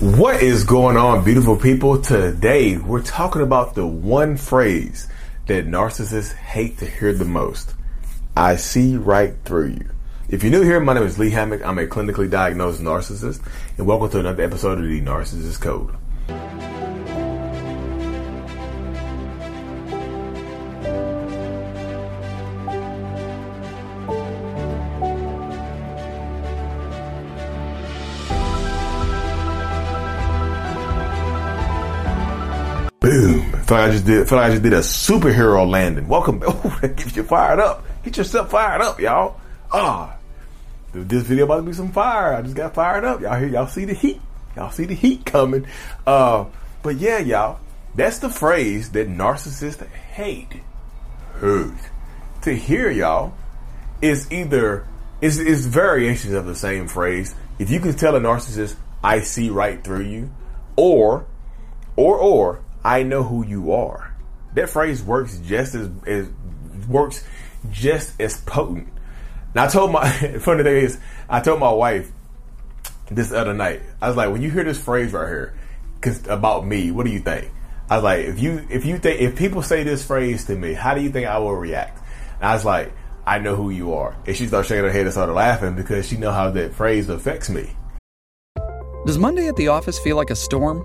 What is going on, beautiful people? Today, we're talking about the one phrase that narcissists hate to hear the most. I see right through you. If you're new here, my name is Lee Hammock. I'm a clinically diagnosed narcissist, and welcome to another episode of the Narcissist Code. Boom. Feel like I just did. Feel like I just did a superhero landing. Welcome. Oh, that gets you fired up. Get yourself fired up, y'all. Ah, this video about to be some fire. I just got fired up. Y'all hear? Y'all see the heat? Y'all see the heat coming? Uh, but yeah, y'all. That's the phrase that narcissists hate. Hurt. To hear y'all is either is is variations of the same phrase. If you can tell a narcissist, "I see right through you," or or or I know who you are. That phrase works just as, as works just as potent. Now I told my funny thing is I told my wife this other night. I was like, when you hear this phrase right here, cause about me, what do you think? I was like, if you if you think if people say this phrase to me, how do you think I will react? And I was like, I know who you are. And she started shaking her head and started laughing because she know how that phrase affects me. Does Monday at the office feel like a storm?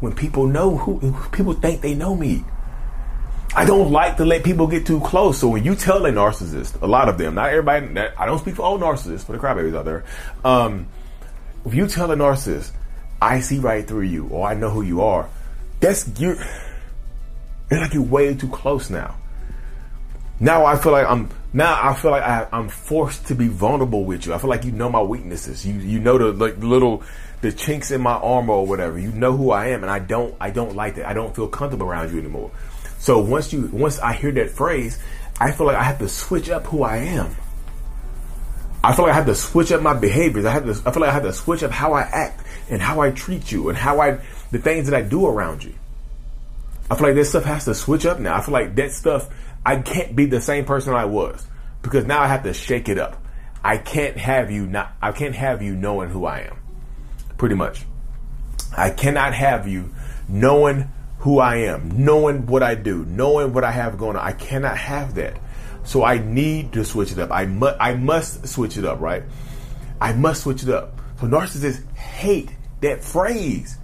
when people know who people think they know me. I don't like to let people get too close. So when you tell a narcissist, a lot of them, not everybody, I don't speak for all narcissists, for the crybabies out there. Um, if you tell a narcissist, I see right through you, or I know who you are, that's you. It's like you're way too close now. Now I feel like I'm. Now I feel like I, I'm forced to be vulnerable with you. I feel like you know my weaknesses. You you know the like little the chinks in my armor or whatever. You know who I am, and I don't I don't like that. I don't feel comfortable around you anymore. So once you once I hear that phrase, I feel like I have to switch up who I am. I feel like I have to switch up my behaviors. I have to I feel like I have to switch up how I act and how I treat you and how I the things that I do around you. I feel like this stuff has to switch up now. I feel like that stuff I can't be the same person I was because now I have to shake it up. I can't have you not I can't have you knowing who I am pretty much. I cannot have you knowing who I am, knowing what I do, knowing what I have going on. I cannot have that. So I need to switch it up. I must I must switch it up, right? I must switch it up. So narcissists hate that phrase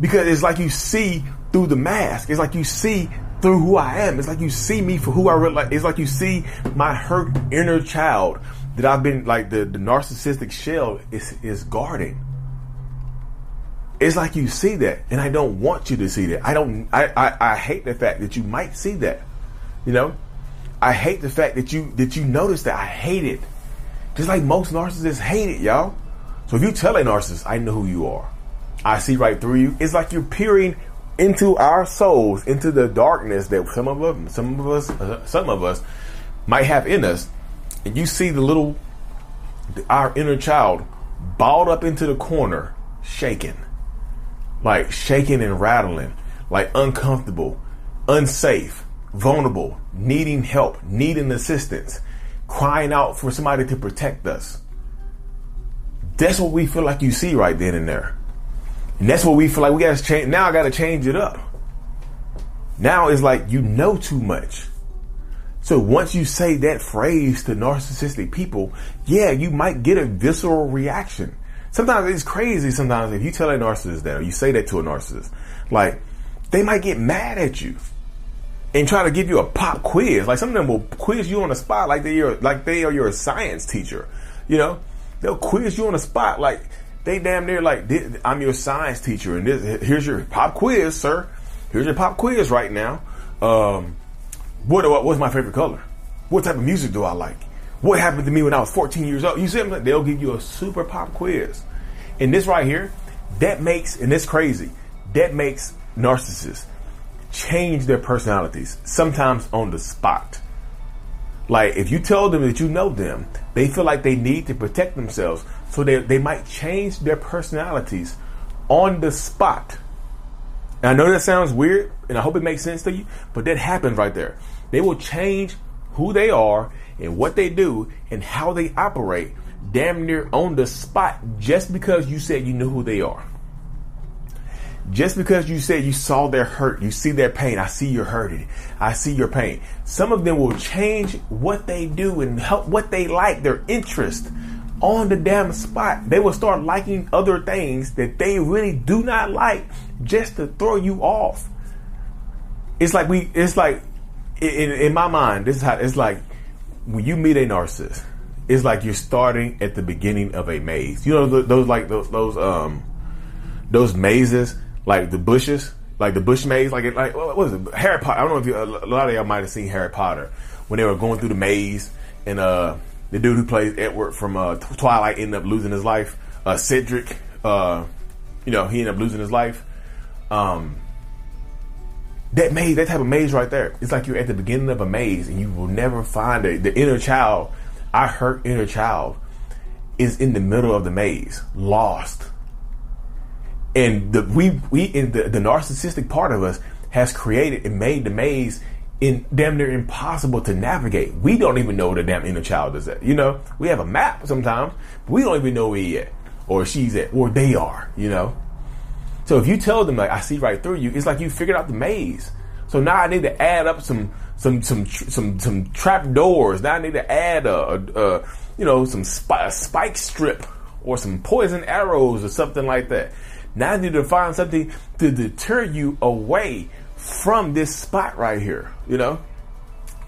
because it's like you see through the mask. It's like you see through who I am. It's like you see me for who I really like. It's like you see my hurt inner child that I've been like the, the narcissistic shell is is guarding it's like you see that, and I don't want you to see that. I don't. I, I, I hate the fact that you might see that. You know, I hate the fact that you that you notice that. I hate it. Just like most narcissists hate it, y'all. So if you tell a narcissist, I know who you are. I see right through you. It's like you're peering into our souls, into the darkness that some of us, some of us, uh, some of us might have in us, and you see the little, our inner child balled up into the corner, shaking like shaking and rattling, like uncomfortable, unsafe, vulnerable, needing help, needing assistance, crying out for somebody to protect us. That's what we feel like you see right then and there. And that's what we feel like we gotta change. Now I gotta change it up. Now it's like you know too much. So once you say that phrase to narcissistic people, yeah, you might get a visceral reaction. Sometimes it's crazy. Sometimes if you tell a narcissist that, or you say that to a narcissist, like they might get mad at you and try to give you a pop quiz. Like some of them will quiz you on the spot, like they are like they are your science teacher. You know, they'll quiz you on the spot, like they damn near like I'm your science teacher, and this here's your pop quiz, sir. Here's your pop quiz right now. Um, what what's my favorite color? What type of music do I like? What happened to me when I was 14 years old? You see, them? they'll give you a super pop quiz. And this right here, that makes, and it's crazy, that makes narcissists change their personalities, sometimes on the spot. Like if you tell them that you know them, they feel like they need to protect themselves. So they, they might change their personalities on the spot. And I know that sounds weird, and I hope it makes sense to you, but that happens right there. They will change who they are and what they do and how they operate damn near on the spot just because you said you knew who they are. Just because you said you saw their hurt, you see their pain, I see you're hurting, I see your pain. Some of them will change what they do and help what they like, their interest on the damn spot. They will start liking other things that they really do not like just to throw you off. It's like we, it's like in, in my mind, this is how it's like when you meet a narcissist. It's like you're starting at the beginning of a maze. You know those like those those um those mazes like the bushes, like the bush maze, like it, like what was it? Harry Potter. I don't know if you, a lot of y'all might have seen Harry Potter when they were going through the maze and uh the dude who plays Edward from uh, Twilight ended up losing his life. Uh, Cedric, uh, you know, he ended up losing his life. Um, that maze, that type of maze right there, it's like you're at the beginning of a maze and you will never find it. The inner child, I hurt inner child, is in the middle of the maze, lost. And the we we in the, the narcissistic part of us has created and made the maze in damn near impossible to navigate. We don't even know where the damn inner child is at. You know, we have a map sometimes, but we don't even know where he at or she's at or they are. You know, so if you tell them like I see right through you, it's like you figured out the maze. So now I need to add up some some some some some trap doors. Now I need to add a, a, a you know some sp- spike strip or some poison arrows or something like that. Now I need to find something to deter you away from this spot right here. You know,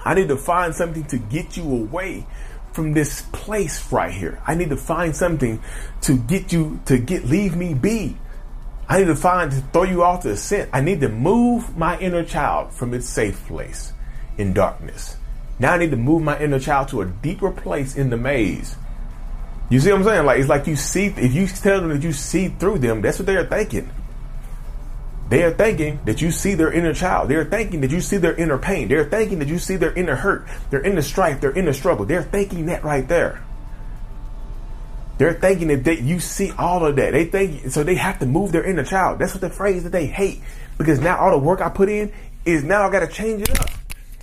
I need to find something to get you away from this place right here. I need to find something to get you to get leave me be. I need to find to throw you off the scent. I need to move my inner child from its safe place in darkness. Now I need to move my inner child to a deeper place in the maze. You see what I'm saying? Like it's like you see if you tell them that you see through them, that's what they are thinking. They are thinking that you see their inner child. They're thinking that you see their inner pain. They're thinking that you see their inner hurt, their inner strife, their inner struggle. They're thinking that right there. They're thinking that they, you see all of that. They think so they have to move their inner child. That's what the phrase that they hate because now all the work I put in is now I got to change it up.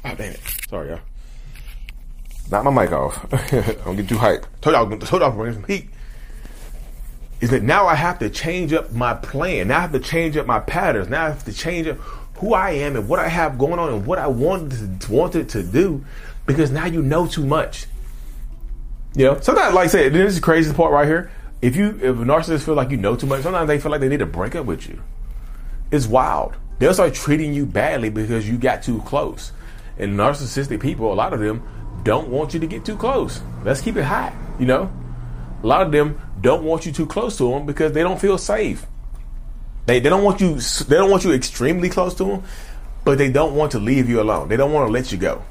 Oh damn it! Sorry, y'all. Knock my mic off. Don't get too hyped. Told y'all, told y'all, bring some heat is that now I have to change up my plan. Now I have to change up my patterns. Now I have to change up who I am and what I have going on and what I wanted to, wanted to do because now you know too much. You know, sometimes, like I said, this is the craziest part right here. If you, if a narcissist feel like you know too much, sometimes they feel like they need to break up with you. It's wild. They'll start treating you badly because you got too close. And narcissistic people, a lot of them, don't want you to get too close. Let's keep it hot, you know? A lot of them don't want you too close to them because they don't feel safe. They, they don't want you they don't want you extremely close to them, but they don't want to leave you alone. They don't want to let you go.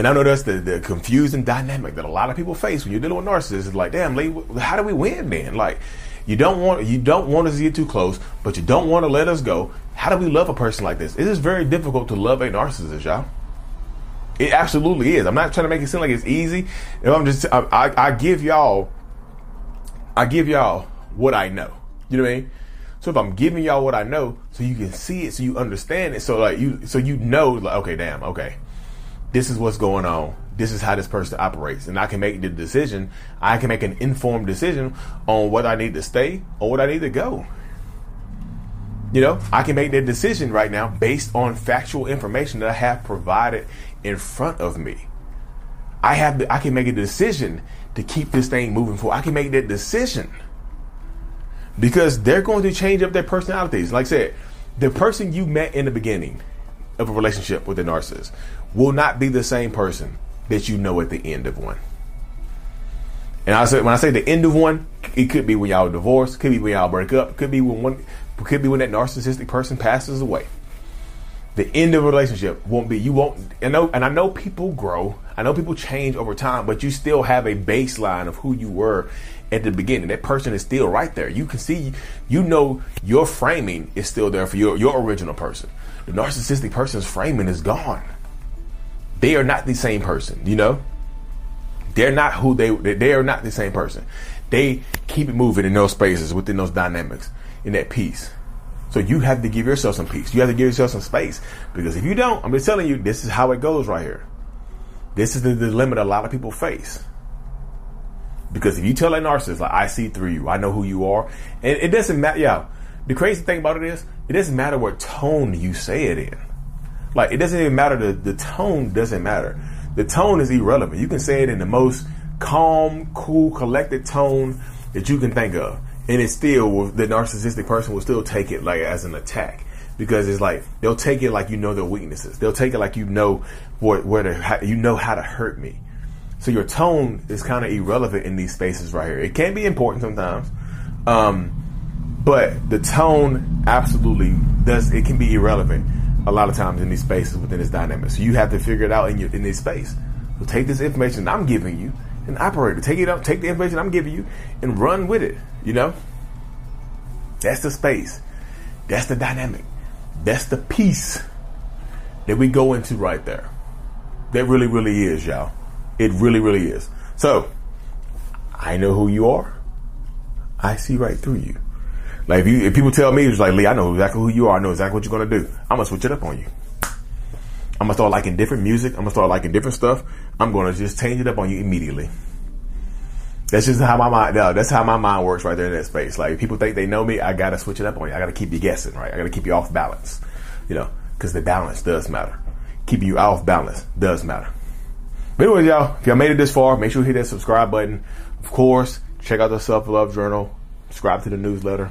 And I know that's the, the confusing dynamic that a lot of people face when you're dealing with narcissists. It's like, damn, Lee, how do we win then? Like, you don't want you don't want us to get too close, but you don't want to let us go. How do we love a person like this? It is very difficult to love a narcissist, y'all. It absolutely is. I'm not trying to make it seem like it's easy. I'm just, I, I, I give y'all I give y'all what I know. You know what I mean? So if I'm giving y'all what I know, so you can see it, so you understand it, so like you, so you know, like okay, damn, okay, this is what's going on. This is how this person operates, and I can make the decision. I can make an informed decision on what I need to stay or what I need to go. You know, I can make that decision right now based on factual information that I have provided in front of me. I have, the, I can make a decision to keep this thing moving forward. I can make that decision because they're going to change up their personalities. Like I said, the person you met in the beginning of a relationship with a narcissist will not be the same person that you know at the end of one. And I said when I say the end of one, it could be when y'all divorce, could be when y'all break up, could be when one, could be when that narcissistic person passes away. the end of a relationship won't be you won't I know and I know people grow. I know people change over time, but you still have a baseline of who you were at the beginning. That person is still right there. You can see you know your framing is still there for your, your original person. The narcissistic person's framing is gone. They are not the same person, you know? They're not who they they are not the same person. They keep it moving in those spaces within those dynamics in that peace. So you have to give yourself some peace. You have to give yourself some space. Because if you don't, I'm just telling you, this is how it goes right here. This is the dilemma a lot of people face. Because if you tell a narcissist, like, I see through you, I know who you are, and it doesn't matter, yeah. The crazy thing about it is, it doesn't matter what tone you say it in. Like, it doesn't even matter, the, the tone doesn't matter. The tone is irrelevant. You can say it in the most calm, cool, collected tone that you can think of and it still the narcissistic person will still take it like as an attack because it's like they'll take it like you know their weaknesses. They'll take it like you know what where to you know how to hurt me. So your tone is kind of irrelevant in these spaces right here. It can be important sometimes, um, but the tone absolutely does. It can be irrelevant a lot of times in these spaces within this dynamic. So you have to figure it out in your in this space. So take this information I'm giving you and operate it. Take it up. Take the information I'm giving you and run with it. You know, that's the space. That's the dynamic. That's the piece that we go into right there. That really, really is, y'all. It really, really is. So, I know who you are. I see right through you. Like if you, if people tell me it's like Lee, I know exactly who you are. I know exactly what you're gonna do. I'm gonna switch it up on you. I'm gonna start liking different music. I'm gonna start liking different stuff. I'm gonna just change it up on you immediately. That's just how my mind. That's how my mind works right there in that space. Like people think they know me, I gotta switch it up on you. I gotta keep you guessing, right? I gotta keep you off balance, you know, because the balance does matter. Keeping you off balance does matter. But anyways, y'all, if y'all made it this far, make sure you hit that subscribe button. Of course, check out the self love journal. Subscribe to the newsletter.